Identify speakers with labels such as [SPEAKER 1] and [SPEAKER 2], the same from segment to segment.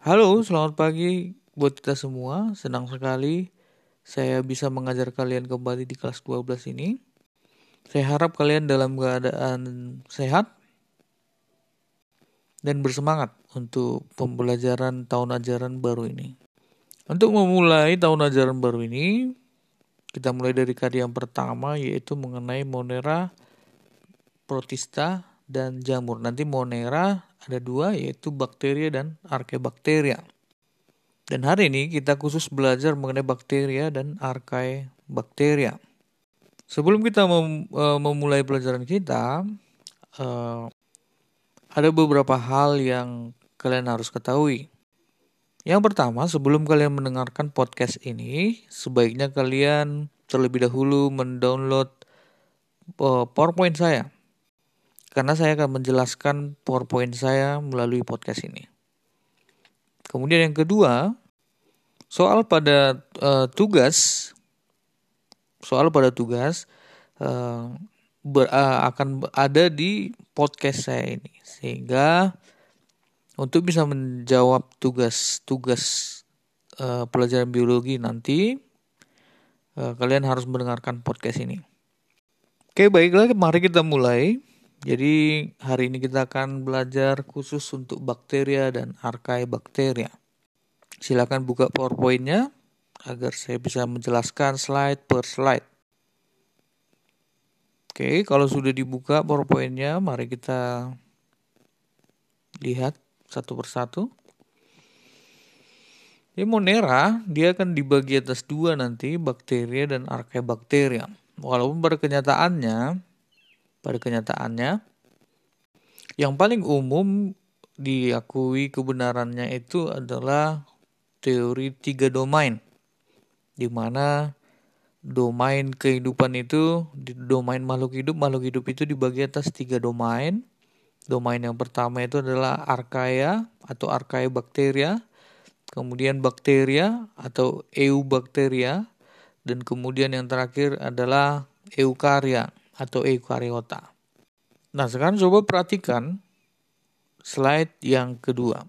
[SPEAKER 1] Halo, selamat pagi buat kita semua. Senang sekali saya bisa mengajar kalian kembali di kelas 12 ini. Saya harap kalian dalam keadaan sehat dan bersemangat untuk pembelajaran tahun ajaran baru ini. Untuk memulai tahun ajaran baru ini, kita mulai dari karya yang pertama yaitu mengenai Monera protista dan jamur. Nanti Monera ada dua yaitu bakteria dan arkebakteria. Dan hari ini kita khusus belajar mengenai bakteria dan arkebakteria. Sebelum kita mem uh, memulai pelajaran kita, uh, ada beberapa hal yang kalian harus ketahui. Yang pertama, sebelum kalian mendengarkan podcast ini, sebaiknya kalian terlebih dahulu mendownload uh, PowerPoint saya karena saya akan menjelaskan PowerPoint saya melalui podcast ini. Kemudian yang kedua, soal pada uh, tugas, soal pada tugas uh, ber, uh, akan ada di podcast saya ini, sehingga untuk bisa menjawab tugas-tugas uh, pelajaran biologi nanti, uh, kalian harus mendengarkan podcast ini. Oke, baiklah, mari kita mulai. Jadi hari ini kita akan belajar khusus untuk bakteria dan arkai bakteria. Silakan buka PowerPoint-nya agar saya bisa menjelaskan slide per slide. Oke, kalau sudah dibuka PowerPoint-nya, mari kita lihat satu persatu. Ini Monera, dia akan dibagi atas dua nanti, bakteria dan arkai bakteria. Walaupun pada kenyataannya pada kenyataannya. Yang paling umum diakui kebenarannya itu adalah teori tiga domain, di mana domain kehidupan itu domain makhluk hidup makhluk hidup itu dibagi atas tiga domain. Domain yang pertama itu adalah archaea atau archaea bakteria, kemudian bakteria atau eubakteria, dan kemudian yang terakhir adalah eukarya atau eukariota. Nah, sekarang coba perhatikan slide yang kedua.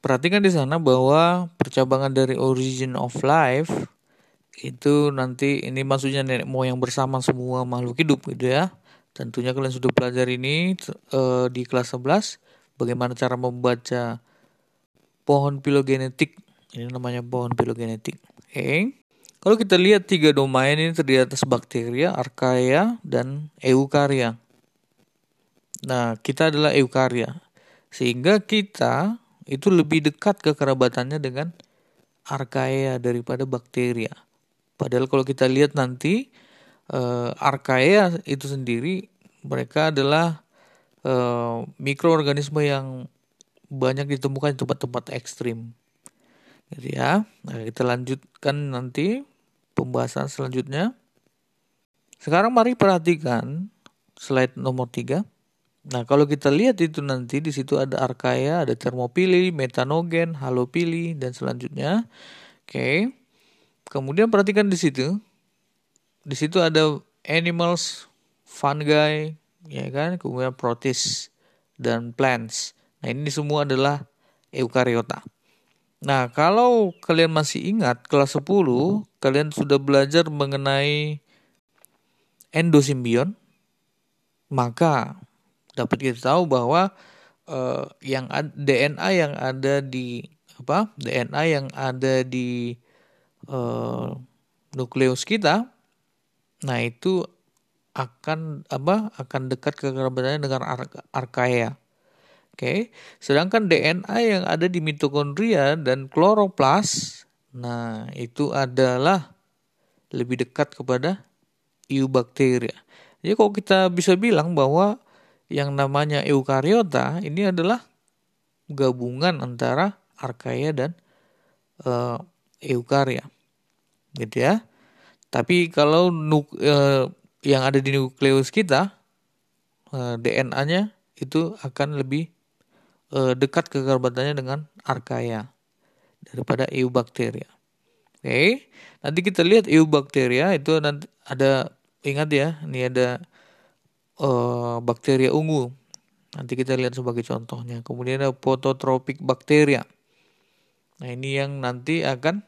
[SPEAKER 1] Perhatikan di sana bahwa percabangan dari origin of life itu nanti ini maksudnya nenek moyang bersama semua makhluk hidup gitu ya. Tentunya kalian sudah belajar ini uh, di kelas 11 bagaimana cara membaca pohon filogenetik. Ini namanya pohon filogenetik. Oke. Okay. Kalau kita lihat tiga domain ini terdiri atas bakteria, archaea, dan eukarya. Nah, kita adalah eukarya. Sehingga kita itu lebih dekat kekerabatannya dengan archaea daripada bakteria. Padahal kalau kita lihat nanti uh, archaea itu sendiri mereka adalah uh, mikroorganisme yang banyak ditemukan di tempat-tempat ekstrim. Gitu ya. Nah, kita lanjutkan nanti pembahasan selanjutnya. Sekarang mari perhatikan slide nomor 3. Nah, kalau kita lihat itu nanti di situ ada archaea, ada termopili, metanogen, halopili dan selanjutnya. Oke. Kemudian perhatikan di situ. Di situ ada animals, fungi, ya kan, kemudian protists dan plants. Nah, ini semua adalah eukariota. Nah, kalau kalian masih ingat kelas 10, kalian sudah belajar mengenai endosimbion, maka dapat kita tahu bahwa uh, yang DNA yang ada di apa? DNA yang ada di uh, nukleus kita nah itu akan apa? akan dekat kekerabatannya dengan ar archaea. Oke, sedangkan DNA yang ada di mitokondria dan kloroplas, nah itu adalah lebih dekat kepada eubakteria. Jadi kalau kita bisa bilang bahwa yang namanya eukariota ini adalah gabungan antara archaea dan uh, eukarya, gitu ya. Tapi kalau nuk, uh, yang ada di nukleus kita, uh, DNA-nya itu akan lebih uh, dekat kekerabatannya dengan archaea daripada eubakteria. Oke, okay. nanti kita lihat eubakteria itu nanti ada ingat ya, ini ada uh, bakteria ungu. Nanti kita lihat sebagai contohnya. Kemudian ada phototropik bakteria. Nah, ini yang nanti akan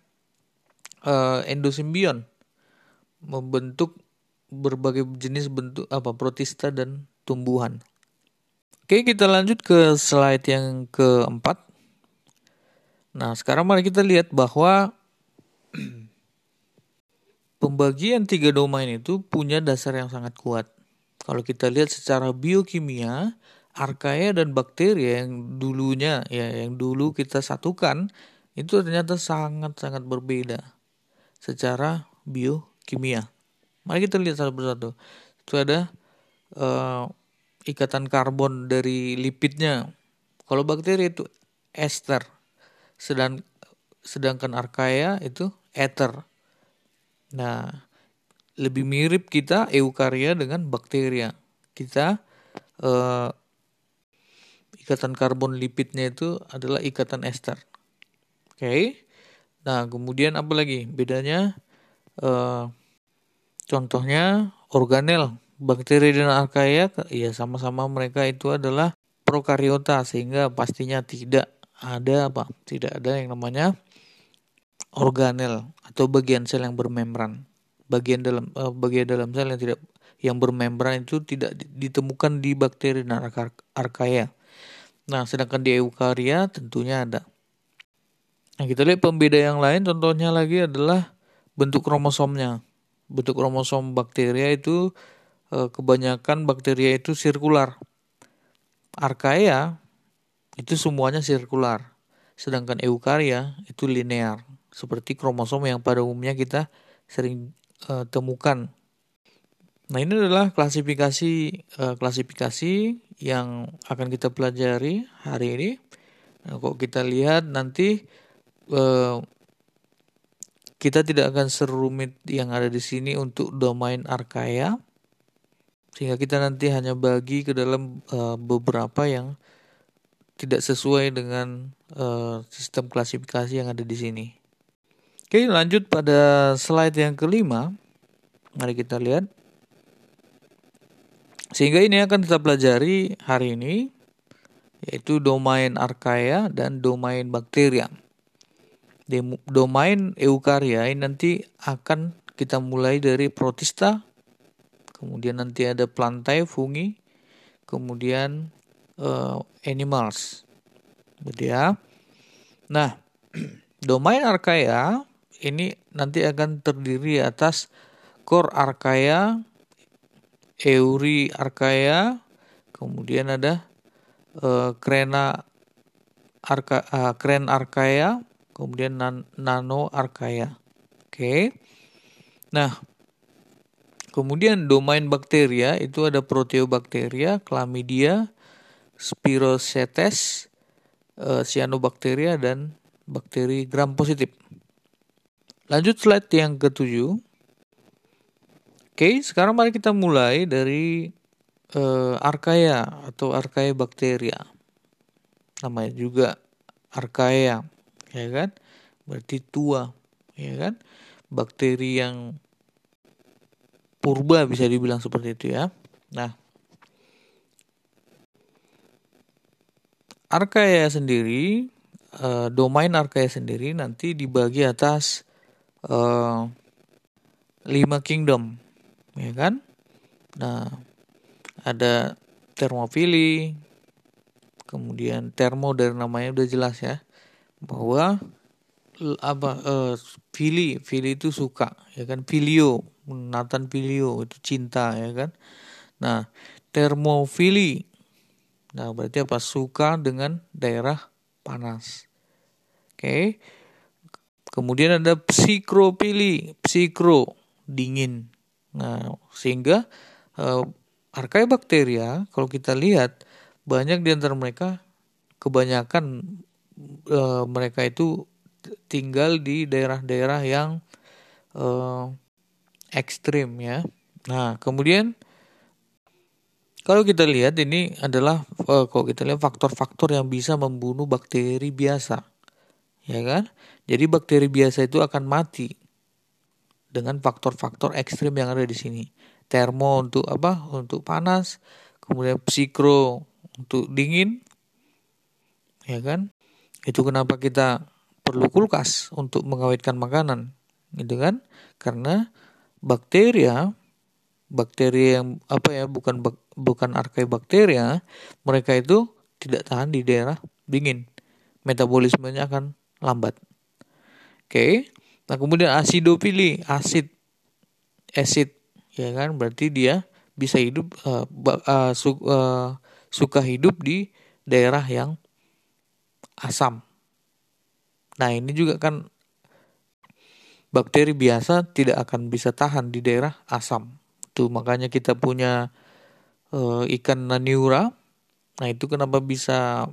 [SPEAKER 1] uh, endosimbion membentuk berbagai jenis bentuk apa protista dan tumbuhan. Oke, kita lanjut ke slide yang keempat. Nah, sekarang mari kita lihat bahwa pembagian tiga domain itu punya dasar yang sangat kuat. Kalau kita lihat secara biokimia, arkaea dan bakteri yang dulunya ya yang dulu kita satukan itu ternyata sangat-sangat berbeda secara biokimia. Mari kita lihat satu persatu. Itu ada uh, ikatan karbon dari lipidnya. Kalau bakteri itu ester, sedang sedangkan arkaea itu ether. Nah, lebih mirip kita eukarya dengan bakteria. Kita uh, ikatan karbon lipidnya itu adalah ikatan ester. Oke. Okay. Nah, kemudian apa lagi? Bedanya uh, contohnya organel bakteri dan arkaea ya sama-sama mereka itu adalah prokariota sehingga pastinya tidak ada apa? Tidak ada yang namanya organel atau bagian sel yang bermembran bagian dalam uh, bagian dalam sel yang tidak yang bermembran itu tidak ditemukan di bakteri dan arkaea. Nah, sedangkan di eukarya tentunya ada. Nah, kita lihat pembeda yang lain contohnya lagi adalah bentuk kromosomnya. Bentuk kromosom bakteria itu eh, kebanyakan bakteria itu sirkular. Arkaea itu semuanya sirkular. Sedangkan eukarya itu linear, seperti kromosom yang pada umumnya kita sering uh, temukan. Nah, ini adalah klasifikasi uh, klasifikasi yang akan kita pelajari hari ini. Nah, kok kita lihat nanti uh, kita tidak akan serumit yang ada di sini untuk domain arkaea sehingga kita nanti hanya bagi ke dalam uh, beberapa yang tidak sesuai dengan uh, sistem klasifikasi yang ada di sini. Oke, lanjut pada slide yang kelima. Mari kita lihat. Sehingga ini akan kita pelajari hari ini, yaitu domain arkaea dan domain bakteria. Domain eukarya ini nanti akan kita mulai dari protista, kemudian nanti ada plantae, fungi, kemudian uh, animals. Gitu ya. Nah, domain arkaea ini nanti akan terdiri atas core archaea, euri archaea, kemudian ada uh, krena arka, uh, kren archaea, kemudian nan, nano archaea. Oke. Okay. Nah, kemudian domain bakteria itu ada proteobakteria, chlamydia, spirochetes, uh, cyanobacteria dan bakteri gram positif. Lanjut slide yang ketujuh. Oke, sekarang mari kita mulai dari uh, archaea atau archaea bakteria. Namanya juga archaea, ya kan? Berarti tua, ya kan? Bakteri yang purba bisa dibilang seperti itu ya. Nah, archaea sendiri, uh, domain archaea sendiri nanti dibagi atas uh, lima kingdom, ya kan? Nah, ada termofili, kemudian termo dari namanya udah jelas ya, bahwa apa uh, fili fili itu suka ya kan filio Nathan filio itu cinta ya kan? Nah termofili nah berarti apa? Suka dengan daerah panas. Oke. Okay. Kemudian ada psikropili, psikro, dingin. Nah, sehingga uh, bakteria kalau kita lihat banyak di antara mereka kebanyakan uh, mereka itu tinggal di daerah-daerah yang uh, ekstrim ya. Nah, kemudian kalau kita lihat ini adalah uh, kalau kita lihat faktor-faktor yang bisa membunuh bakteri biasa ya kan? Jadi bakteri biasa itu akan mati dengan faktor-faktor ekstrim yang ada di sini. Termo untuk apa? Untuk panas, kemudian psikro untuk dingin, ya kan? Itu kenapa kita perlu kulkas untuk mengawetkan makanan, gitu kan? Karena bakteria bakteri yang apa ya bukan bak, bukan bakteria mereka itu tidak tahan di daerah dingin. Metabolismenya akan lambat. Oke okay. nah kemudian asidofili asid acid ya kan? Berarti dia bisa hidup uh, uh, su, uh, suka hidup di daerah yang asam. Nah ini juga kan bakteri biasa tidak akan bisa tahan di daerah asam. Itu makanya kita punya uh, ikan naniura. Nah, itu kenapa bisa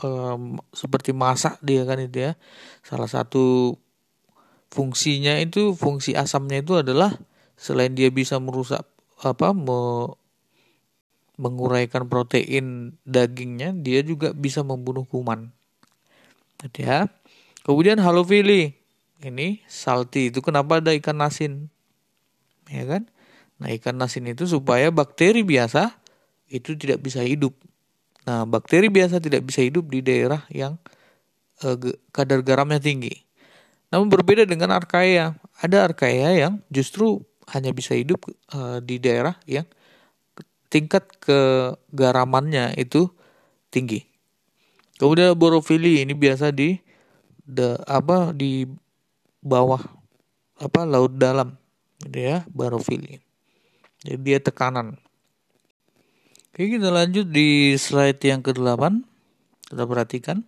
[SPEAKER 1] um, seperti masak dia kan itu ya. Salah satu fungsinya itu fungsi asamnya itu adalah selain dia bisa merusak apa me, menguraikan protein dagingnya, dia juga bisa membunuh kuman. Ya. Kemudian halofili ini salty itu kenapa ada ikan asin? Ya kan? Nah ikan asin itu supaya bakteri biasa itu tidak bisa hidup. Nah bakteri biasa tidak bisa hidup di daerah yang uh, kadar garamnya tinggi. Namun berbeda dengan archaea. Ada archaea yang justru hanya bisa hidup uh, di daerah yang tingkat kegaramannya itu tinggi. Kemudian borofili ini biasa di the, apa di bawah apa laut dalam gitu ya barofili jadi dia tekanan. Oke kita lanjut di slide yang ke-8 kita perhatikan.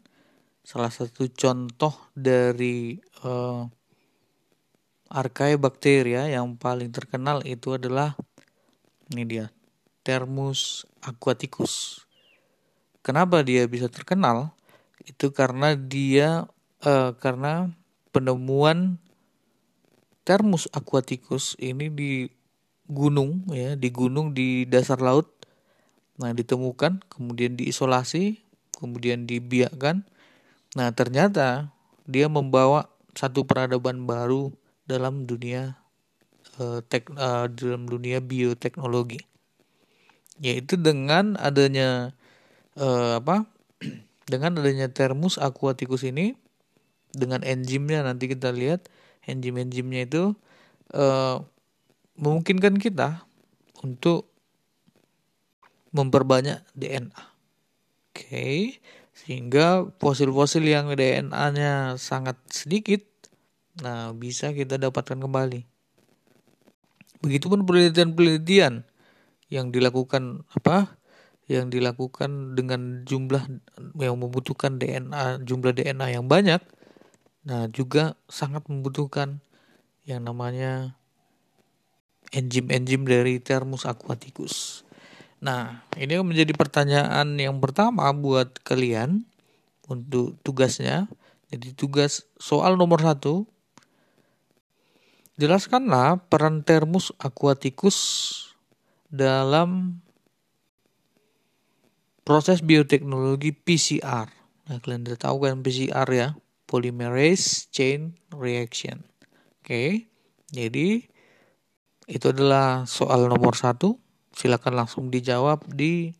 [SPEAKER 1] Salah satu contoh dari uh, arkai bakteria yang paling terkenal itu adalah ini dia Thermus aquaticus. Kenapa dia bisa terkenal? Itu karena dia uh, karena penemuan Thermus aquaticus ini di gunung ya, di gunung di dasar laut. Nah, ditemukan, kemudian diisolasi, kemudian dibiakkan. Nah, ternyata dia membawa satu peradaban baru dalam dunia uh, tek, uh, dalam dunia bioteknologi. Yaitu dengan adanya uh, apa? dengan adanya Thermus aquaticus ini dengan enzimnya nanti kita lihat enzim-enzimnya itu uh, memungkinkan kita untuk memperbanyak DNA. Oke, okay. sehingga fosil-fosil yang DNA-nya sangat sedikit, nah bisa kita dapatkan kembali. Begitupun penelitian-penelitian yang dilakukan apa? Yang dilakukan dengan jumlah yang membutuhkan DNA, jumlah DNA yang banyak, Nah, juga sangat membutuhkan yang namanya enzim-enzim dari Thermus aquaticus. Nah, ini menjadi pertanyaan yang pertama buat kalian untuk tugasnya. Jadi tugas soal nomor satu, jelaskanlah peran Thermus aquaticus dalam proses bioteknologi PCR. Nah, kalian udah tahu kan PCR ya polymerase chain reaction. Oke, jadi itu adalah soal nomor satu. Silakan langsung dijawab di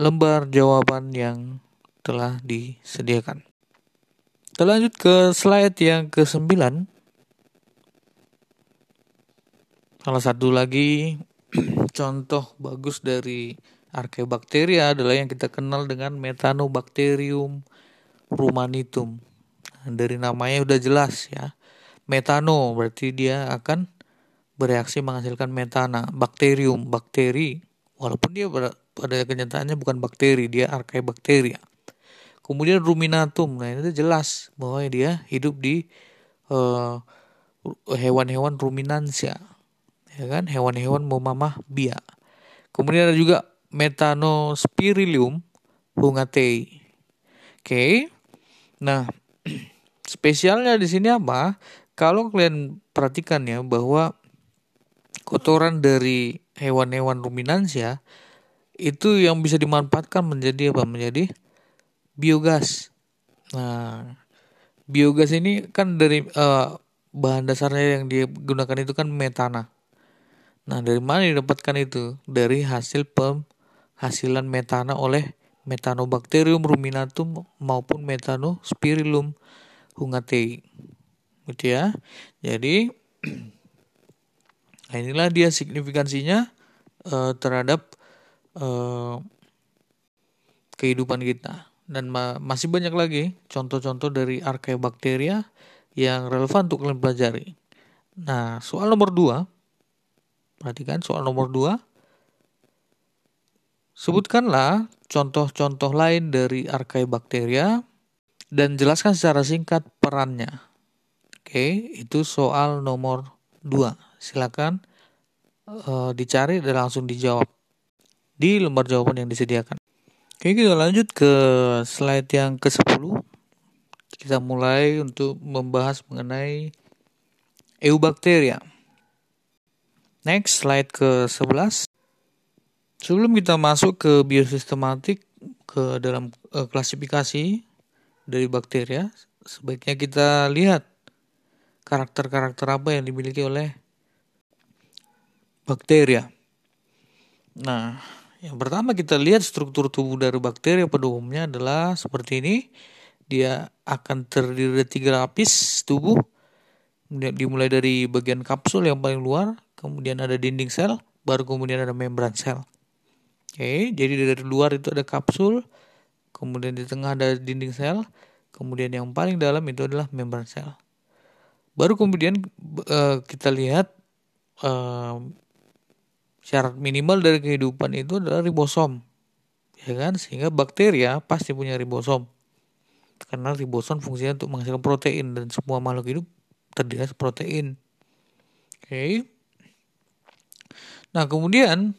[SPEAKER 1] lembar jawaban yang telah disediakan. Kita lanjut ke slide yang ke-9. Salah satu lagi contoh bagus dari Archaeobacteria adalah yang kita kenal dengan Methanobacterium rumanitum. Dari namanya udah jelas ya. Metano berarti dia akan bereaksi menghasilkan metana, bakterium, bakteri. Walaupun dia pada kenyataannya bukan bakteri, dia archaebacteria. Kemudian ruminatum, nah itu jelas bahwa dia hidup di eh, hewan-hewan ruminansia, ya kan, hewan-hewan memamah biak. Kemudian ada juga Metanospirillum hungatei. Oke, okay. Nah, spesialnya di sini apa? Kalau kalian perhatikan ya bahwa kotoran dari hewan-hewan ruminansia itu yang bisa dimanfaatkan menjadi apa? Menjadi biogas. Nah, biogas ini kan dari uh, bahan dasarnya yang digunakan itu kan metana. Nah, dari mana didapatkan itu? Dari hasil penghasilan metana oleh Methanobacterium ruminatum maupun Methanospirillum hungatei. Gitu ya. Jadi nah inilah dia signifikansinya uh, terhadap uh, kehidupan kita. Dan ma masih banyak lagi contoh-contoh dari archaeobacteria yang relevan untuk kalian pelajari. Nah, soal nomor dua, perhatikan soal nomor dua. Sebutkanlah contoh-contoh lain dari archaeobacteria dan jelaskan secara singkat perannya. Oke, itu soal nomor 2. Silakan uh, dicari dan langsung dijawab di lembar jawaban yang disediakan. Oke, kita lanjut ke slide yang ke-10. Kita mulai untuk membahas mengenai eubacteria. Next, slide ke-11. Sebelum kita masuk ke biosistematik ke dalam uh, klasifikasi dari bakteria, sebaiknya kita lihat karakter-karakter apa yang dimiliki oleh bakteria. Nah, yang pertama kita lihat struktur tubuh dari bakteri pada umumnya adalah seperti ini. Dia akan terdiri dari tiga lapis tubuh, dimulai dari bagian kapsul yang paling luar, kemudian ada dinding sel, baru kemudian ada membran sel. Oke, jadi dari luar itu ada kapsul, kemudian di tengah ada dinding sel, kemudian yang paling dalam itu adalah membran sel. Baru kemudian uh, kita lihat uh, syarat minimal dari kehidupan itu adalah ribosom, ya kan? Sehingga bakteria pasti punya ribosom, karena ribosom fungsinya untuk menghasilkan protein dan semua makhluk hidup terdiri dari protein. Oke. Nah kemudian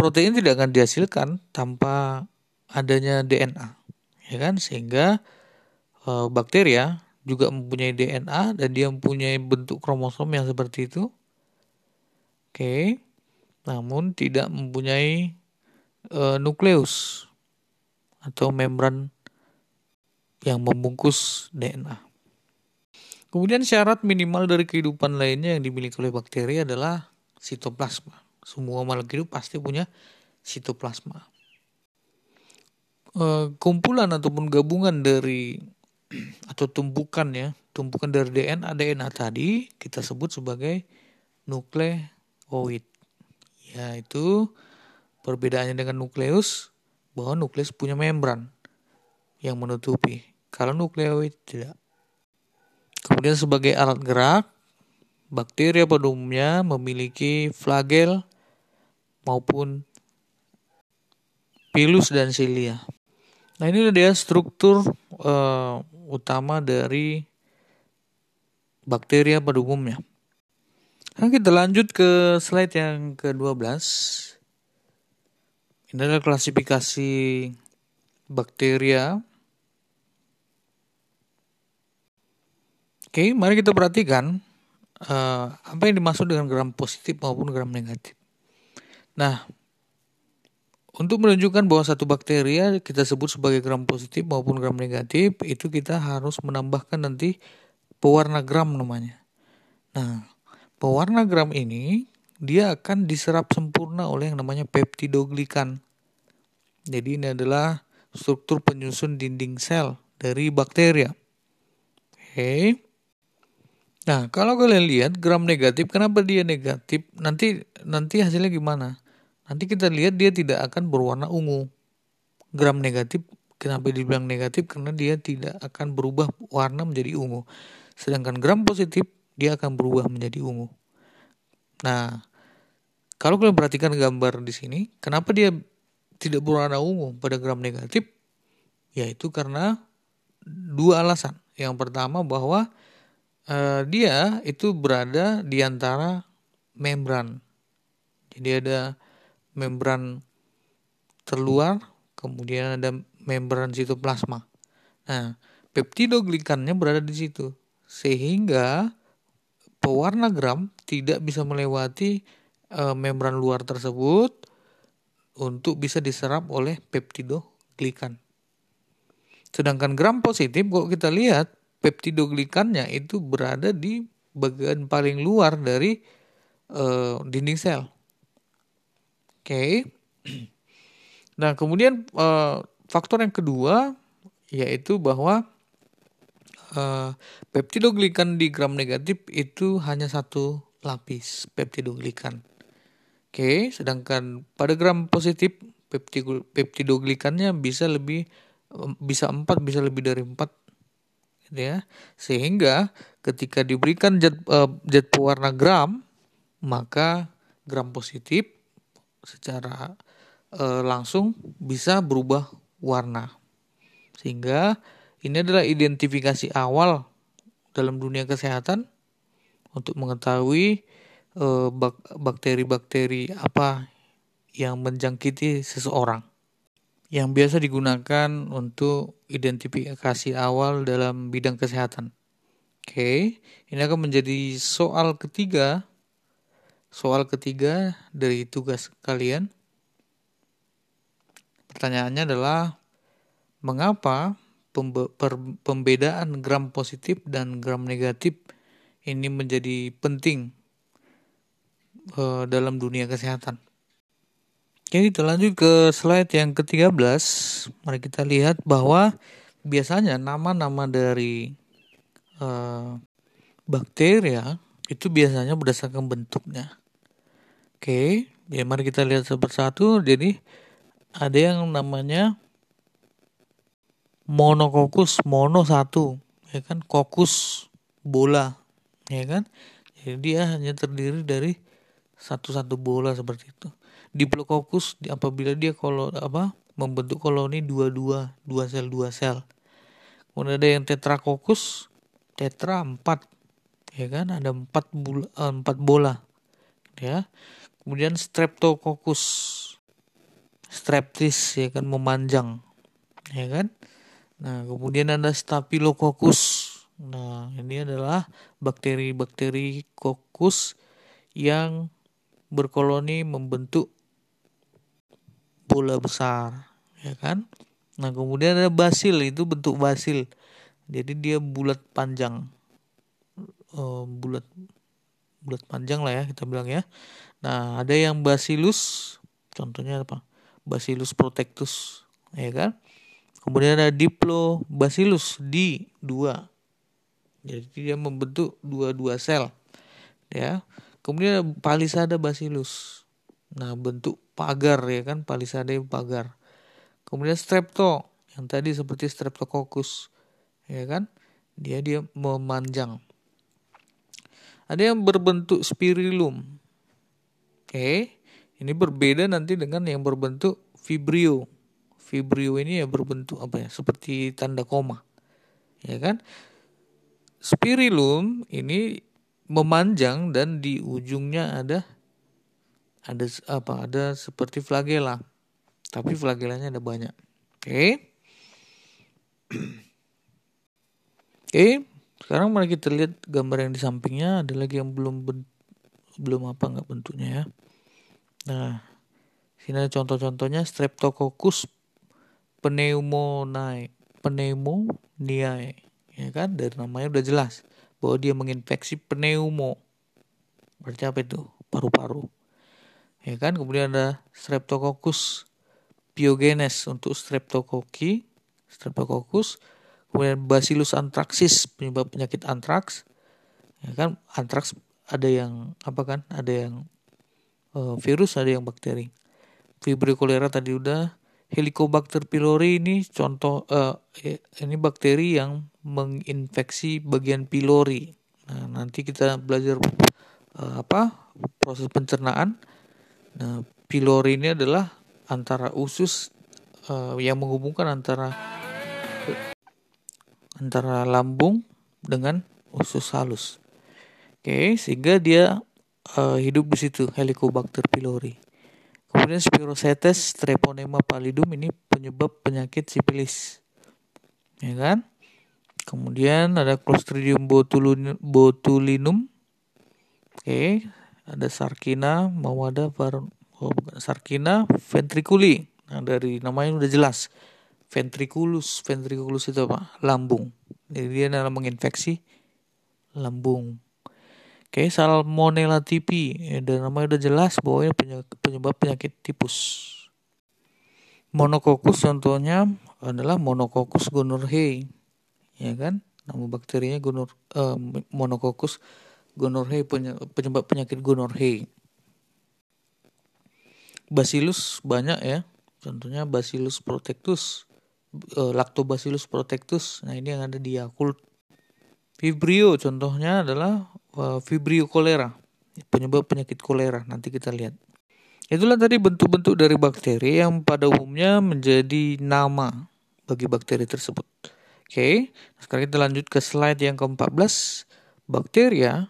[SPEAKER 1] protein tidak akan dihasilkan tanpa adanya DNA, ya kan? Sehingga e, bakteria juga mempunyai DNA dan dia mempunyai bentuk kromosom yang seperti itu. Oke. Namun tidak mempunyai e, nukleus atau membran yang membungkus DNA. Kemudian syarat minimal dari kehidupan lainnya yang dimiliki oleh bakteri adalah sitoplasma semua makhluk hidup pasti punya sitoplasma. E, kumpulan ataupun gabungan dari atau tumpukan ya, tumpukan dari DNA DNA tadi kita sebut sebagai nukleoid. Yaitu perbedaannya dengan nukleus bahwa nukleus punya membran yang menutupi. Kalau nukleoid tidak. Kemudian sebagai alat gerak, bakteri pada umumnya memiliki flagel maupun pilus dan silia. Nah ini dia struktur uh, utama dari bakteri pada umumnya. Nah, kita lanjut ke slide yang ke-12. Ini adalah klasifikasi bakteria. Oke, mari kita perhatikan uh, apa yang dimaksud dengan gram positif maupun gram negatif. Nah, untuk menunjukkan bahwa satu bakteri kita sebut sebagai gram positif maupun gram negatif, itu kita harus menambahkan nanti pewarna gram namanya. Nah, pewarna gram ini dia akan diserap sempurna oleh yang namanya peptidoglikan. Jadi ini adalah struktur penyusun dinding sel dari bakteri. Oke. Nah, kalau kalian lihat gram negatif, kenapa dia negatif? Nanti nanti hasilnya gimana? Nanti kita lihat dia tidak akan berwarna ungu. Gram negatif, kenapa dibilang negatif? Karena dia tidak akan berubah warna menjadi ungu. Sedangkan gram positif, dia akan berubah menjadi ungu. Nah, kalau kalian perhatikan gambar di sini, kenapa dia tidak berwarna ungu pada gram negatif? Yaitu karena dua alasan. Yang pertama bahwa uh, dia itu berada di antara membran. Jadi ada membran terluar, kemudian ada membran sitoplasma. Nah, peptidoglikannya berada di situ. Sehingga pewarna gram tidak bisa melewati e, membran luar tersebut untuk bisa diserap oleh peptidoglikan. Sedangkan gram positif kok kita lihat peptidoglikannya itu berada di bagian paling luar dari e, dinding sel. Oke. Nah, kemudian uh, faktor yang kedua yaitu bahwa uh, peptidoglikan di gram negatif itu hanya satu lapis peptidoglikan. Oke, sedangkan pada gram positif peptidoglikannya bisa lebih bisa empat bisa lebih dari empat gitu ya. Sehingga ketika diberikan zat uh, pewarna gram maka gram positif secara uh, langsung bisa berubah warna. Sehingga ini adalah identifikasi awal dalam dunia kesehatan untuk mengetahui eh, bakteri-bakteri apa yang menjangkiti seseorang yang biasa digunakan untuk identifikasi awal dalam bidang kesehatan. Oke, ini akan menjadi soal ketiga. Soal ketiga dari tugas kalian. Pertanyaannya adalah mengapa pembedaan gram positif dan gram negatif ini menjadi penting uh, dalam dunia kesehatan. Oke, kita lanjut ke slide yang ke-13. Mari kita lihat bahwa biasanya nama-nama dari uh, bakteria itu biasanya berdasarkan bentuknya. Oke, ya mari kita lihat satu. Persatu. Jadi ada yang namanya monokokus mono satu ya kan? Kokus bola ya kan? Jadi dia hanya terdiri dari satu-satu bola seperti itu. Diplococcus apabila dia kalau apa membentuk koloni dua-dua dua sel dua sel. Kemudian ada yang tetracoccus tetra empat ya kan? Ada empat bola, eh, empat bola ya kemudian streptococcus streptis ya kan memanjang ya kan Nah, kemudian ada Staphylococcus. Nah, ini adalah bakteri-bakteri kokus yang berkoloni membentuk bola besar, ya kan? Nah, kemudian ada basil, itu bentuk basil. Jadi dia bulat panjang. Uh, bulat bulat panjang lah ya kita bilang ya. Nah, ada yang bacillus, contohnya apa? Bacillus protectus, ya kan? Kemudian ada Diplobacillus D2. Jadi dia membentuk dua-dua sel. Ya. Kemudian ada Palisada bacillus. Nah, bentuk pagar ya kan, Palisada pagar. Kemudian Strepto yang tadi seperti Streptococcus. Ya kan? Dia dia memanjang. Ada yang berbentuk spirillum. Oke. Ini berbeda nanti dengan yang berbentuk vibrio Vibrio ini ya berbentuk apa ya? Seperti tanda koma. Ya kan? Spirillum ini memanjang dan di ujungnya ada ada apa? Ada seperti flagela. Tapi flagelanya ada banyak. Oke. Okay. Oke, okay. sekarang mari kita lihat gambar yang di sampingnya. Ada lagi yang belum belum apa nggak bentuknya ya. Nah, sini ada contoh-contohnya Streptococcus pneumoniae pneumoniae ya kan? Dari namanya udah jelas bahwa dia menginfeksi pneumo. Berarti apa itu? Paru-paru. Ya kan? Kemudian ada streptococcus pyogenes untuk streptokoki streptococcus. Kemudian bacillus anthraxis penyebab penyakit antraks ya kan? Antraks ada yang apa kan ada yang uh, virus ada yang bakteri fibrio cholera tadi udah Helicobacter pylori ini contoh uh, ini bakteri yang menginfeksi bagian pylori. Nah, nanti kita belajar uh, apa proses pencernaan. Nah, pylori ini adalah antara usus uh, yang menghubungkan antara antara lambung dengan usus halus. Oke, sehingga dia uh, hidup di situ Helicobacter pylori. Kemudian Spirochetes treponema pallidum ini penyebab penyakit sipilis. Ya kan? Kemudian ada Clostridium botulinum. Oke, ada Sarkina mawada var oh, bukan Sarkina ventriculi. Nah, dari namanya udah jelas. Ventriculus, ventriculus itu apa? Lambung. Jadi dia adalah menginfeksi lambung. Oke, Salmonella tipi. Ya, dan namanya udah jelas bahwa ini penyebab penyakit tipus. Monokokus contohnya adalah Monococcus gonorrhoeae, ya kan? Nama bakterinya gonor uh, Monococcus gonorrhoeae penyebab penyakit gonorrhoeae. Bacillus banyak ya, contohnya Bacillus protectus, uh, Lactobacillus protectus. Nah ini yang ada di Yakult. Vibrio contohnya adalah Vibrio cholera, penyebab penyakit kolera. Nanti kita lihat. Itulah tadi bentuk-bentuk dari bakteri yang pada umumnya menjadi nama bagi bakteri tersebut. Oke, sekarang kita lanjut ke slide yang ke-14. Bakteria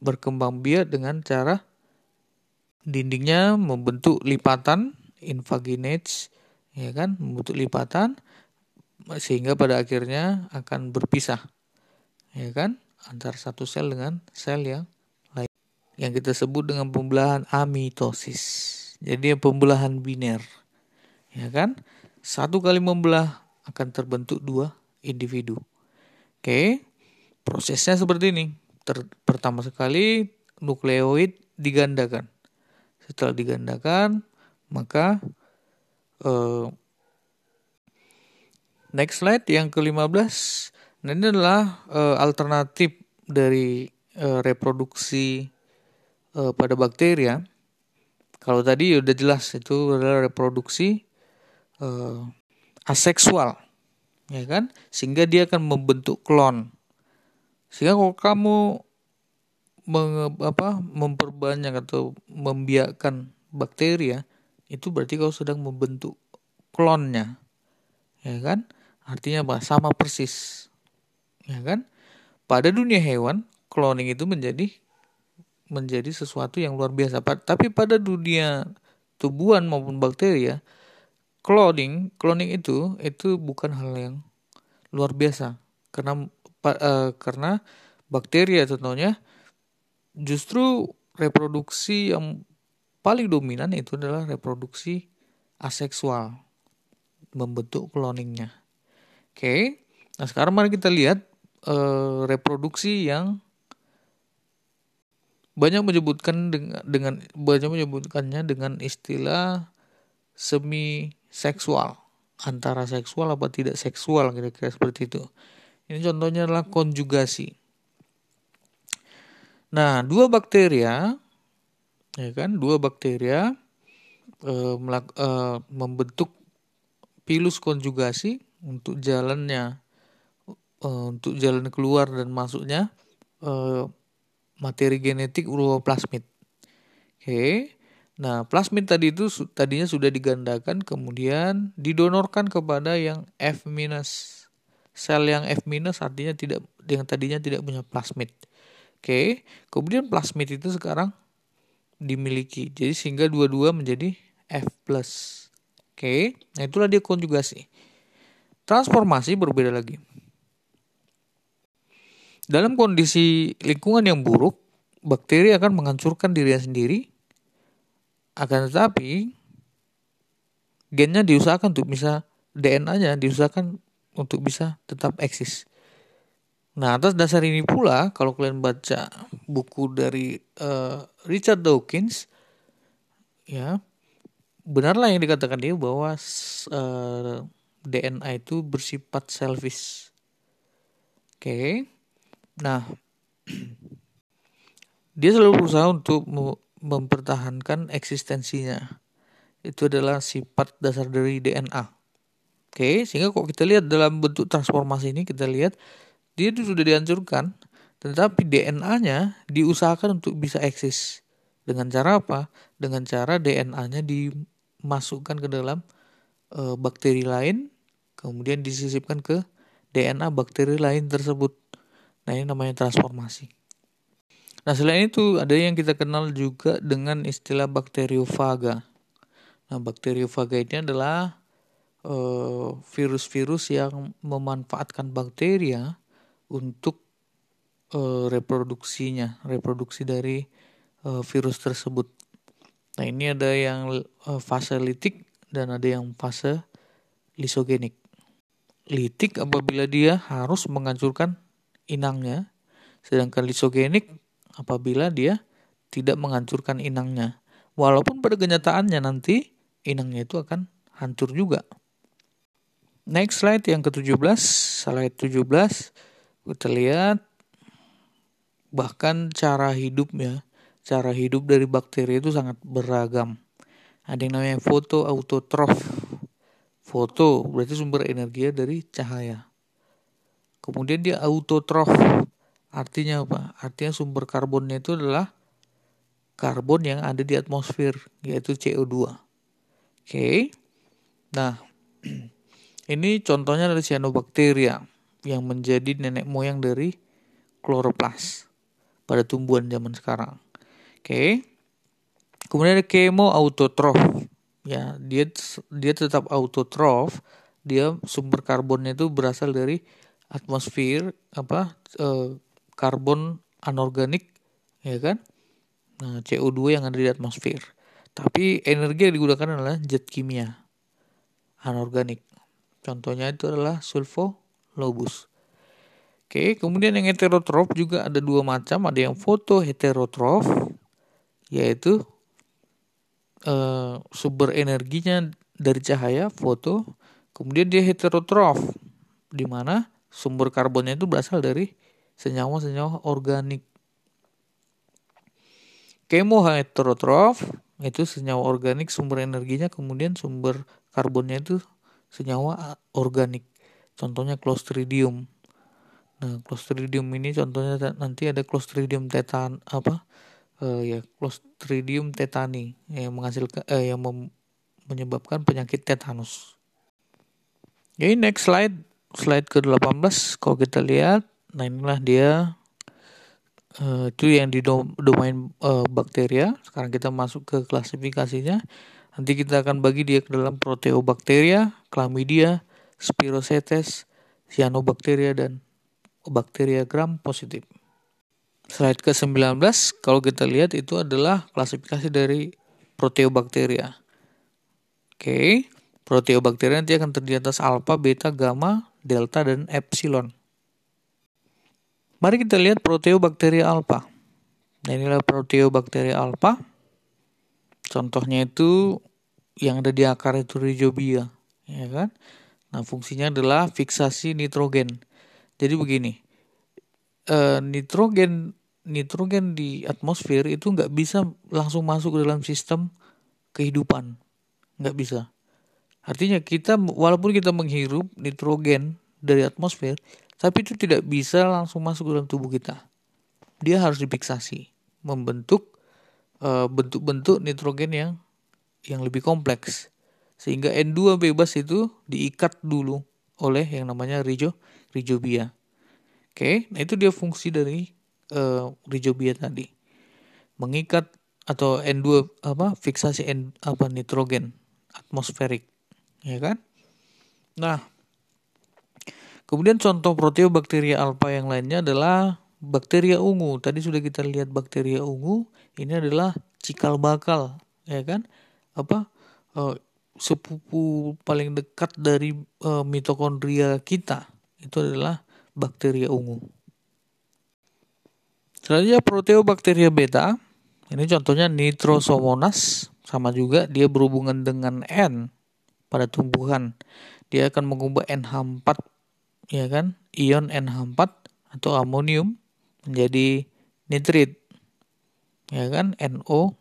[SPEAKER 1] berkembang biak dengan cara dindingnya membentuk lipatan, invaginate, ya kan, membentuk lipatan sehingga pada akhirnya akan berpisah, ya kan, antara satu sel dengan sel yang yang kita sebut dengan pembelahan amitosis. Jadi pembelahan biner. Ya kan? Satu kali membelah akan terbentuk dua individu. Oke. Prosesnya seperti ini. Ter pertama sekali nukleoid digandakan. Setelah digandakan, maka uh, next slide yang ke-15. Nah, ini adalah uh, alternatif dari uh, reproduksi uh, pada bakteri ya. Kalau tadi udah jelas itu adalah reproduksi uh, aseksual, ya kan? Sehingga dia akan membentuk klon. Sehingga kalau kamu menge, apa, memperbanyak atau membiarkan bakteri ya, itu berarti kau sedang membentuk klonnya, ya kan? Artinya apa? Sama persis, ya kan? Pada dunia hewan, cloning itu menjadi menjadi sesuatu yang luar biasa. Tapi pada dunia tubuhan maupun bakteri ya, cloning, cloning itu itu bukan hal yang luar biasa karena uh, karena bakteri ya contohnya justru reproduksi yang paling dominan itu adalah reproduksi aseksual membentuk cloningnya. Oke, nah sekarang mari kita lihat uh, reproduksi yang banyak menyebutkan dengan, dengan banyak menyebutkannya dengan istilah semi seksual antara seksual apa tidak seksual kira-kira seperti itu. Ini contohnya adalah konjugasi. Nah dua bakteria ya kan? Dua bakteria eh, melak, eh, membentuk pilus konjugasi untuk jalannya eh, untuk jalan keluar dan masuknya eh, materi genetik berupa plasmid. Oke. Nah, plasmid tadi itu tadinya sudah digandakan kemudian didonorkan kepada yang F-. Sel yang F- artinya tidak yang tadinya tidak punya plasmid. Oke. Kemudian plasmid itu sekarang dimiliki. Jadi sehingga dua-dua menjadi F+. Oke. Nah, itulah dia konjugasi. Transformasi berbeda lagi. Dalam kondisi lingkungan yang buruk, bakteri akan menghancurkan dirinya sendiri. Akan tetapi, gennya diusahakan untuk bisa DNA-nya diusahakan untuk bisa tetap eksis. Nah, atas dasar ini pula, kalau kalian baca buku dari uh, Richard Dawkins, ya benarlah yang dikatakan dia bahwa uh, eh, DNA itu bersifat selfish. Oke, okay. Nah, dia selalu berusaha untuk mempertahankan eksistensinya. Itu adalah sifat dasar dari DNA. Oke, sehingga kok kita lihat dalam bentuk transformasi ini kita lihat dia sudah dihancurkan, tetapi DNA-nya diusahakan untuk bisa eksis. Dengan cara apa? Dengan cara DNA-nya dimasukkan ke dalam e, bakteri lain, kemudian disisipkan ke DNA bakteri lain tersebut. Nah ini namanya transformasi. Nah selain itu ada yang kita kenal juga dengan istilah bakteriofaga. Nah bakteriofaga ini adalah uh, virus-virus yang memanfaatkan bakteria untuk uh, reproduksinya, reproduksi dari uh, virus tersebut. Nah ini ada yang uh, fase litik dan ada yang fase lisogenik. Litik apabila dia harus menghancurkan inangnya, sedangkan lisogenik apabila dia tidak menghancurkan inangnya. Walaupun pada kenyataannya nanti inangnya itu akan hancur juga. Next slide yang ke-17, slide 17 kita lihat bahkan cara hidupnya, cara hidup dari bakteri itu sangat beragam. Ada yang namanya foto autotrof. Foto berarti sumber energi dari cahaya. Kemudian dia autotrof. Artinya apa? Artinya sumber karbonnya itu adalah karbon yang ada di atmosfer, yaitu CO2. Oke. Okay. Nah, Ini contohnya dari cyanobacteria yang menjadi nenek moyang dari kloroplas pada tumbuhan zaman sekarang. Oke. Kemudian ada kemo autotrof. Ya, dia dia tetap autotrof. Dia sumber karbonnya itu berasal dari atmosfer apa eh, karbon anorganik ya kan? Nah, CO2 yang ada di atmosfer. Tapi energi yang digunakan adalah zat kimia anorganik. Contohnya itu adalah sulfolobus. Oke, kemudian yang heterotrof juga ada dua macam, ada yang fotoheterotrof yaitu uh, sumber energinya dari cahaya foto, kemudian dia heterotrof di mana sumber karbonnya itu berasal dari senyawa-senyawa organik. Kemoheterotrof itu senyawa organik sumber energinya kemudian sumber karbonnya itu senyawa organik. Contohnya Clostridium. Nah, Clostridium ini contohnya nanti ada Clostridium tetan apa? Uh, ya, Clostridium tetani yang menghasilkan uh, yang menyebabkan penyakit tetanus. Jadi next slide, slide ke-18 kalau kita lihat, nah inilah dia uh, itu yang di domain uh, bakteria. Sekarang kita masuk ke klasifikasinya. Nanti kita akan bagi dia ke dalam proteobakteria, chlamydia, spirochetes, cyanobacteria, dan bakteria gram positif. Slide ke-19, kalau kita lihat itu adalah klasifikasi dari proteobakteria. Oke, proteobakteria nanti akan terdiri atas alpha, beta, gamma, delta, dan epsilon. Mari kita lihat proteobakteria alpha. Nah, inilah proteobakteria alpha. Contohnya itu yang ada di akar itu rhizobia, ya kan? Nah, fungsinya adalah fiksasi nitrogen. Jadi begini, e, nitrogen nitrogen di atmosfer itu nggak bisa langsung masuk ke dalam sistem kehidupan, nggak bisa. Artinya kita walaupun kita menghirup nitrogen dari atmosfer, tapi itu tidak bisa langsung masuk ke dalam tubuh kita. Dia harus difiksasi, membentuk Eh, bentuk-bentuk nitrogen yang yang lebih kompleks sehingga N2 bebas itu diikat dulu oleh yang namanya rijo rizobia. Oke, nah itu dia fungsi dari uh, rizobia tadi. Mengikat atau N2 apa fiksasi N apa nitrogen atmosferik, ya kan? Nah, kemudian contoh proteobakteria alpha yang lainnya adalah bakteria ungu. Tadi sudah kita lihat bakteria ungu. Ini adalah cikal bakal, ya kan? Apa uh, sepupu paling dekat dari uh, mitokondria kita itu adalah bakteria ungu. Selanjutnya proteobakteria beta. Ini contohnya nitrosomonas sama juga dia berhubungan dengan N pada tumbuhan. Dia akan mengubah NH4 ya kan? Ion NH4 atau amonium menjadi nitrit ya kan NO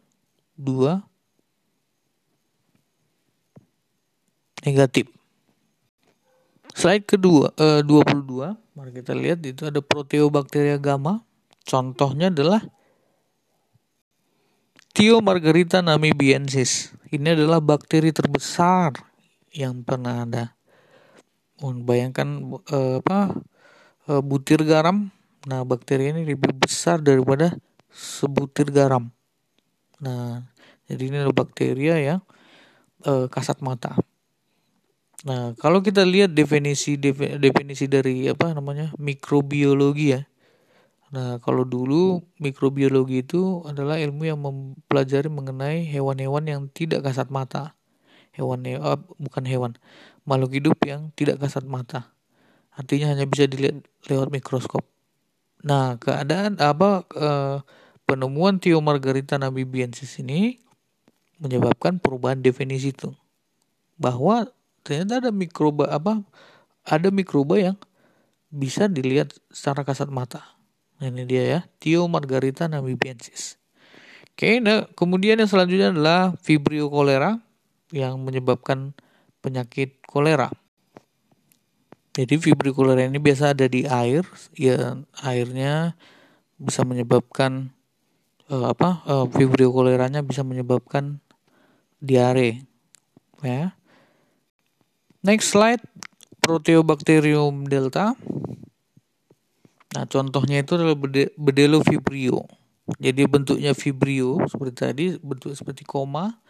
[SPEAKER 1] 2 negatif slide kedua eh, 22 mari kita lihat itu ada proteobakteria gamma contohnya adalah Tio Margarita namibiensis ini adalah bakteri terbesar yang pernah ada bayangkan eh, apa eh, butir garam Nah, bakteri ini lebih besar daripada sebutir garam. Nah, jadi ini adalah bakteria uh, kasat mata. Nah, kalau kita lihat definisi definisi dari apa namanya mikrobiologi ya. Nah, kalau dulu mikrobiologi itu adalah ilmu yang mempelajari mengenai hewan-hewan yang tidak kasat mata. Hewan uh, bukan hewan, makhluk hidup yang tidak kasat mata. Artinya hanya bisa dilihat lewat mikroskop. Nah, keadaan apa uh, penemuan Tio Margarita nabibiensis ini menyebabkan perubahan definisi itu. Bahwa ternyata ada mikroba apa ada mikroba yang bisa dilihat secara kasat mata nah, ini dia ya Tio margarita namibiensis oke nah kemudian yang selanjutnya adalah vibrio kolera yang menyebabkan penyakit kolera. Jadi kolera ini biasa ada di air ya airnya bisa menyebabkan uh, apa uh, vibrio koleranya bisa menyebabkan diare ya. Next slide proteobacterium delta. Nah contohnya itu adalah bedelo vibrio jadi bentuknya vibrio seperti tadi bentuk seperti koma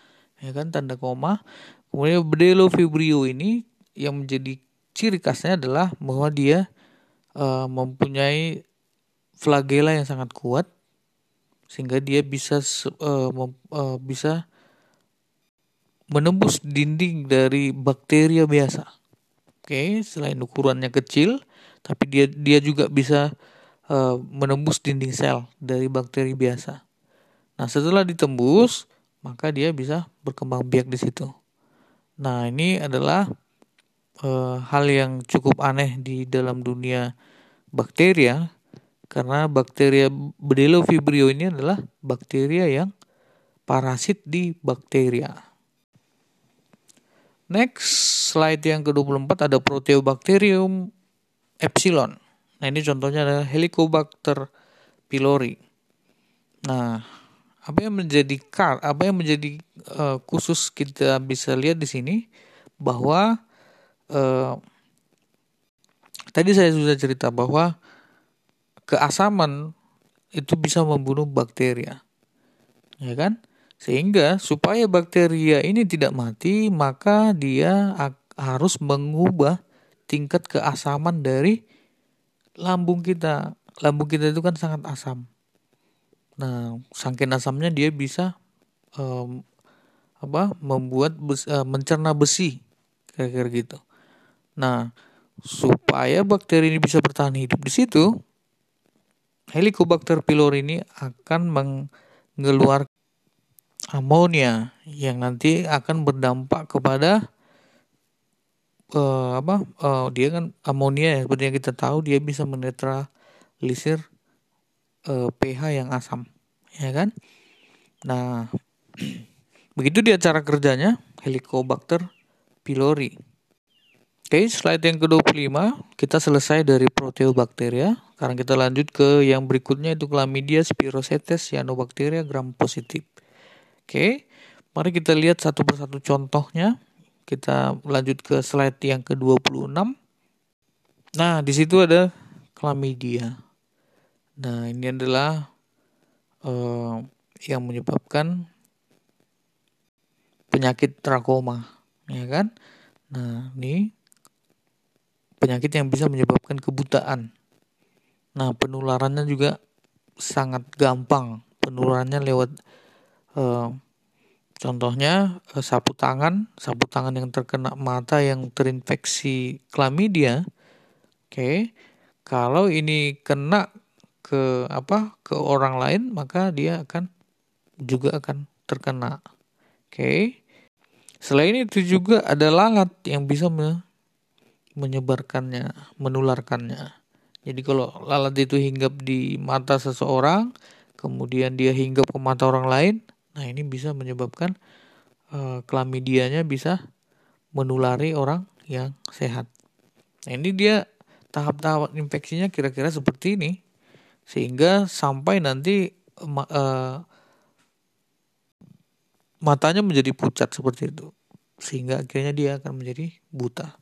[SPEAKER 1] ya kan tanda koma kemudian bedelo vibrio ini yang menjadi ciri khasnya adalah bahwa dia uh, mempunyai flagela yang sangat kuat sehingga dia bisa uh, uh, bisa menembus dinding dari bakteria biasa. Oke, selain ukurannya kecil, tapi dia dia juga bisa uh, menembus dinding sel dari bakteri biasa. Nah, setelah ditembus, maka dia bisa berkembang biak di situ. Nah, ini adalah uh, hal yang cukup aneh di dalam dunia bakteria karena bakteria Bdellovibrio ini adalah bakteria yang parasit di bakteria. Next, slide yang ke-24 ada Proteobacterium epsilon. Nah, ini contohnya adalah Helicobacter pylori. Nah, apa yang menjadi kar, apa yang menjadi uh, khusus kita bisa lihat di sini bahwa uh, tadi saya sudah cerita bahwa keasaman itu bisa membunuh bakteria. Ya kan? Sehingga supaya bakteria ini tidak mati, maka dia harus mengubah tingkat keasaman dari lambung kita. Lambung kita itu kan sangat asam. Nah, saking asamnya dia bisa um, apa? membuat bes, uh, mencerna besi kira-kira gitu. Nah, supaya bakteri ini bisa bertahan hidup di situ, Helicobacter pylori ini akan mengeluarkan amonia yang nanti akan berdampak kepada uh, apa uh, dia kan amonia ya seperti yang kita tahu dia bisa menetralisir uh, pH yang asam ya kan nah begitu dia cara kerjanya Helicobacter pylori Oke, slide yang ke-25, kita selesai dari proteobakteria. Sekarang kita lanjut ke yang berikutnya itu Chlamydia spirochetes cyanobacteria gram positif. Oke, mari kita lihat satu persatu contohnya. Kita lanjut ke slide yang ke-26. Nah, di situ ada Chlamydia. Nah, ini adalah uh, yang menyebabkan penyakit trakoma, ya kan? Nah, ini penyakit yang bisa menyebabkan kebutaan. Nah, penularannya juga sangat gampang. Penularannya lewat uh, contohnya uh, sapu tangan, sapu tangan yang terkena mata yang terinfeksi klamidia. Oke. Okay. Kalau ini kena ke apa? ke orang lain, maka dia akan juga akan terkena. Oke. Okay. Selain itu juga ada lalat yang bisa menyebarkannya, menularkannya. Jadi kalau lalat itu hinggap di mata seseorang, kemudian dia hinggap ke mata orang lain, nah ini bisa menyebabkan uh, klamidianya bisa menulari orang yang sehat. Nah ini dia tahap-tahap infeksinya kira-kira seperti ini, sehingga sampai nanti uh, matanya menjadi pucat seperti itu, sehingga akhirnya dia akan menjadi buta.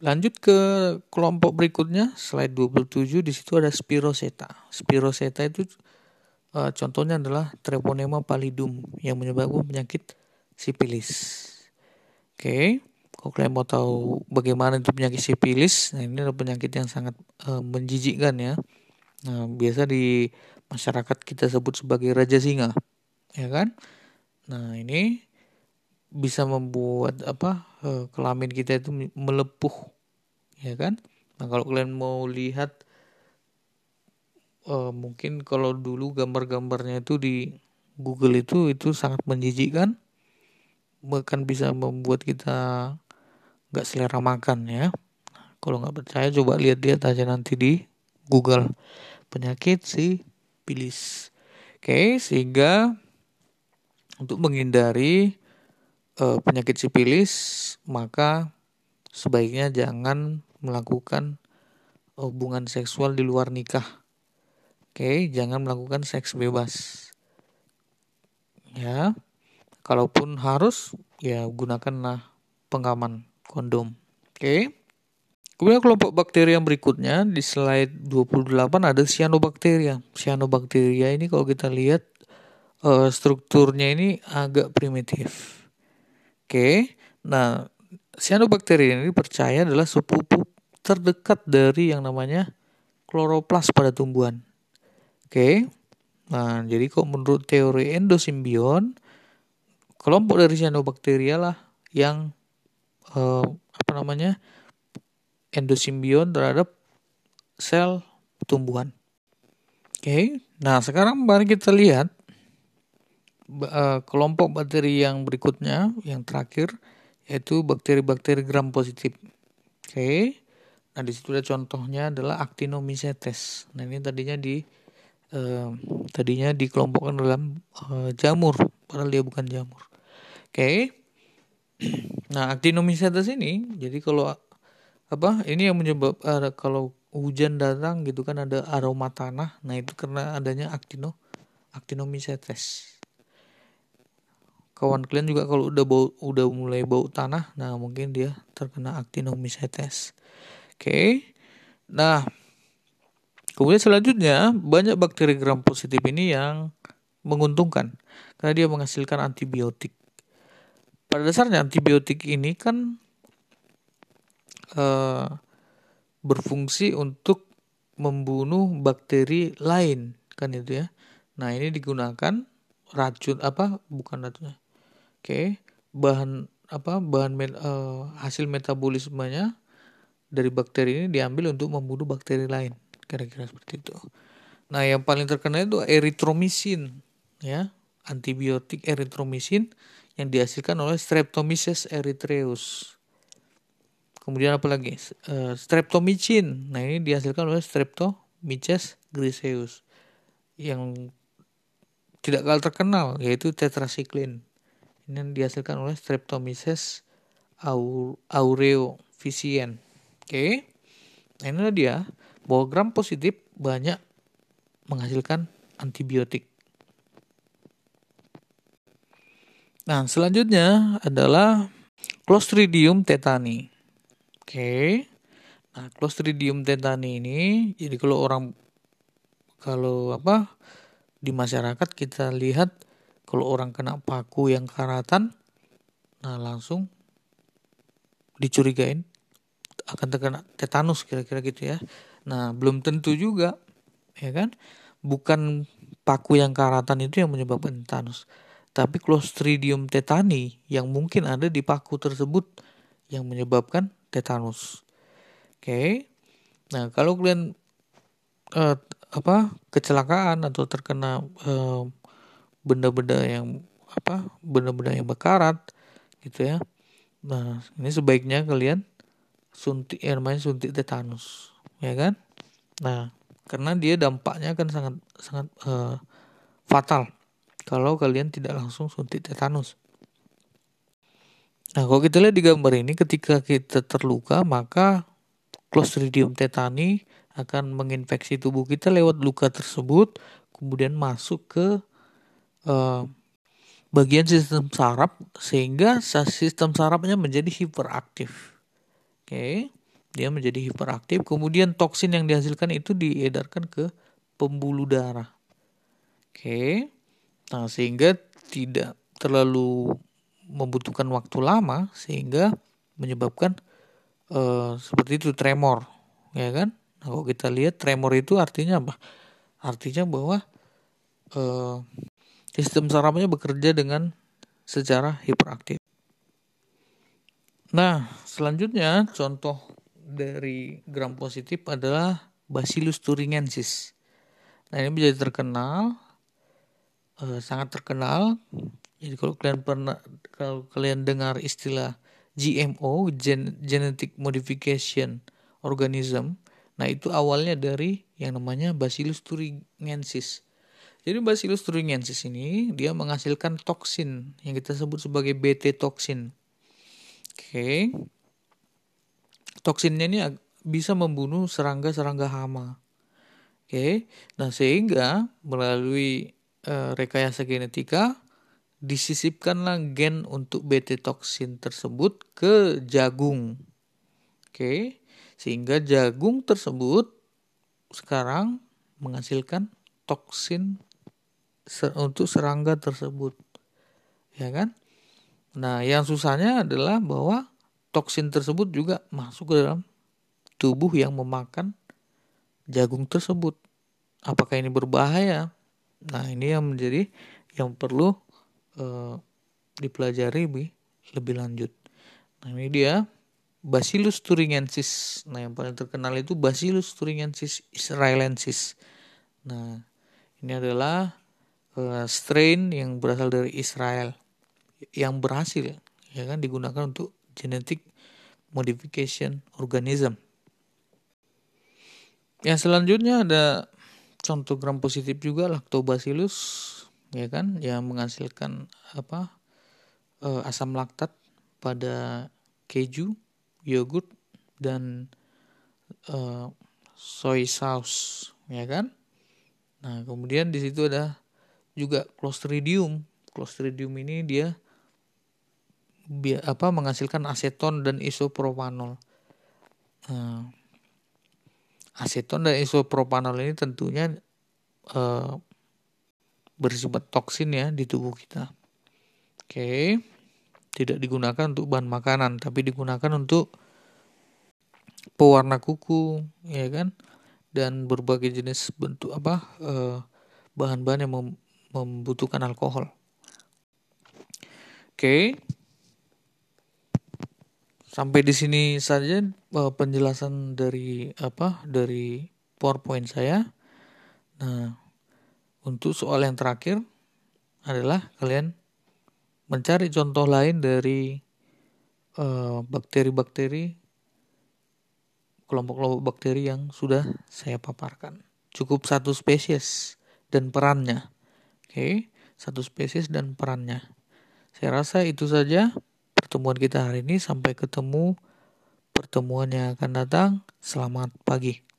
[SPEAKER 1] Lanjut ke kelompok berikutnya, slide 27 di situ ada Spiroseta. Spiroseta itu uh, contohnya adalah Treponema pallidum yang menyebabkan penyakit sipilis. Oke, okay. Kalau kalian mau tahu bagaimana itu penyakit sipilis, nah ini adalah penyakit yang sangat uh, menjijikkan ya. Nah, biasa di masyarakat kita sebut sebagai raja singa, ya kan? Nah, ini bisa membuat apa uh, kelamin kita itu melepuh ya kan nah kalau kalian mau lihat uh, mungkin kalau dulu gambar-gambarnya itu di Google itu itu sangat menjijikkan bahkan bisa membuat kita nggak selera makan ya. Kalau nggak percaya coba lihat-lihat aja nanti di Google penyakit sipilis. Oke, sehingga untuk menghindari uh, penyakit sipilis maka sebaiknya jangan melakukan hubungan seksual di luar nikah. Oke, jangan melakukan seks bebas. Ya. Kalaupun harus ya gunakanlah pengaman kondom. Oke. Kemudian kelompok bakteri yang berikutnya di slide 28 ada cyanobacteria. Cyanobacteria ini kalau kita lihat uh, strukturnya ini agak primitif. Oke. Nah, cyanobacteria ini percaya adalah sepupu terdekat dari yang namanya kloroplas pada tumbuhan. Oke. Nah, jadi kok menurut teori endosimbion, kelompok dari cyanobacteria lah yang uh, apa namanya endosimbion terhadap sel tumbuhan. Oke, nah sekarang mari kita lihat uh, kelompok bakteri yang berikutnya, yang terakhir, yaitu bakteri-bakteri gram positif. Oke, nah di situ ada contohnya adalah Actinomycetes. Nah ini tadinya di uh, tadinya dikelompokkan dalam uh, jamur, padahal dia bukan jamur. Oke, nah Actinomycetes ini, jadi kalau apa ini yang menyebab uh, kalau hujan datang gitu kan ada aroma tanah. Nah itu karena adanya actino actinomycetes. Kawan kalian juga kalau udah bau udah mulai bau tanah nah mungkin dia terkena actinomycetes. Oke. Okay. nah kemudian selanjutnya banyak bakteri gram positif ini yang menguntungkan karena dia menghasilkan antibiotik pada dasarnya antibiotik ini kan uh, berfungsi untuk membunuh bakteri lain kan itu ya. Nah ini digunakan racun apa bukan racunnya. Oke bahan apa bahan uh, hasil metabolismenya dari bakteri ini diambil untuk membunuh bakteri lain kira-kira seperti itu. Nah yang paling terkenal itu erythromycin ya antibiotik erythromycin yang dihasilkan oleh Streptomyces erythraeus. Kemudian apa lagi? Uh, streptomycin. Nah, ini dihasilkan oleh Streptomyces griseus yang tidak kalah terkenal yaitu tetracycline. Ini yang dihasilkan oleh Streptomyces aureoficien. Oke. Okay. Nah, inilah dia bahwa gram positif banyak menghasilkan antibiotik. Nah, selanjutnya adalah Clostridium tetani. Oke. Nah, Clostridium tetani ini jadi kalau orang kalau apa di masyarakat kita lihat kalau orang kena paku yang karatan nah langsung dicurigain akan terkena tetanus kira-kira gitu ya. Nah, belum tentu juga ya kan? Bukan paku yang karatan itu yang menyebabkan tetanus, tapi Clostridium tetani yang mungkin ada di paku tersebut yang menyebabkan tetanus. Oke. Okay. Nah, kalau kalian uh, apa kecelakaan atau terkena benda benda-benda yang apa benda-benda yang berkarat gitu ya. Nah, ini sebaiknya kalian suntik yang namanya suntik tetanus, ya kan? Nah, karena dia dampaknya akan sangat sangat uh, fatal kalau kalian tidak langsung suntik tetanus. Nah, kalau kita lihat di gambar ini, ketika kita terluka, maka Clostridium tetani akan menginfeksi tubuh kita lewat luka tersebut, kemudian masuk ke uh, bagian sistem saraf, sehingga sistem sarafnya menjadi hiperaktif. Oke, okay. dia menjadi hiperaktif, kemudian toksin yang dihasilkan itu diedarkan ke pembuluh darah. Oke, okay. Nah sehingga tidak terlalu membutuhkan waktu lama sehingga menyebabkan uh, seperti itu tremor ya kan? Nah, kalau kita lihat tremor itu artinya apa? Artinya bahwa uh, sistem sarafnya bekerja dengan secara hiperaktif. Nah selanjutnya contoh dari gram positif adalah Bacillus thuringiensis. Nah ini menjadi terkenal uh, sangat terkenal Jadi kalau kalian pernah kalau kalian dengar istilah GMO, Gen Genetic Modification Organism, nah itu awalnya dari yang namanya Bacillus thuringiensis. Jadi Bacillus thuringiensis ini dia menghasilkan toksin yang kita sebut sebagai BT toksin. Oke. Toksinnya ini bisa membunuh serangga-serangga hama. Oke. Nah, sehingga melalui uh, rekayasa genetika disisipkanlah gen untuk BT toksin tersebut ke jagung. Oke. Sehingga jagung tersebut sekarang menghasilkan toksin untuk serangga tersebut. Ya kan? Nah, yang susahnya adalah bahwa toksin tersebut juga masuk ke dalam tubuh yang memakan jagung tersebut. Apakah ini berbahaya? Nah, ini yang menjadi yang perlu uh, dipelajari lebih, lebih lanjut. Nah, ini dia Bacillus thuringiensis. Nah, yang paling terkenal itu Bacillus thuringiensis israelensis. Nah, ini adalah uh, strain yang berasal dari Israel yang berhasil ya kan digunakan untuk genetic modification organism. Yang selanjutnya ada contoh gram positif juga lactobacillus ya kan yang menghasilkan apa uh, asam laktat pada keju, yogurt dan uh, soy sauce ya kan. Nah, kemudian di situ ada juga Clostridium. Clostridium ini dia apa menghasilkan aseton dan isopropanol. Nah, aseton dan isopropanol ini tentunya uh, bersifat toksin ya di tubuh kita. Oke, tidak digunakan untuk bahan makanan, tapi digunakan untuk pewarna kuku, ya kan, dan berbagai jenis bentuk apa uh, bahan-bahan yang mem membutuhkan alkohol. Oke, Sampai di sini saja uh, penjelasan dari apa dari PowerPoint saya. Nah, untuk soal yang terakhir adalah kalian mencari contoh lain dari uh, bakteri-bakteri kelompok-kelompok bakteri yang sudah saya paparkan. Cukup satu spesies dan perannya. Oke, satu spesies dan perannya. Saya rasa itu saja pertemuan kita hari ini. Sampai ketemu pertemuan yang akan datang. Selamat pagi.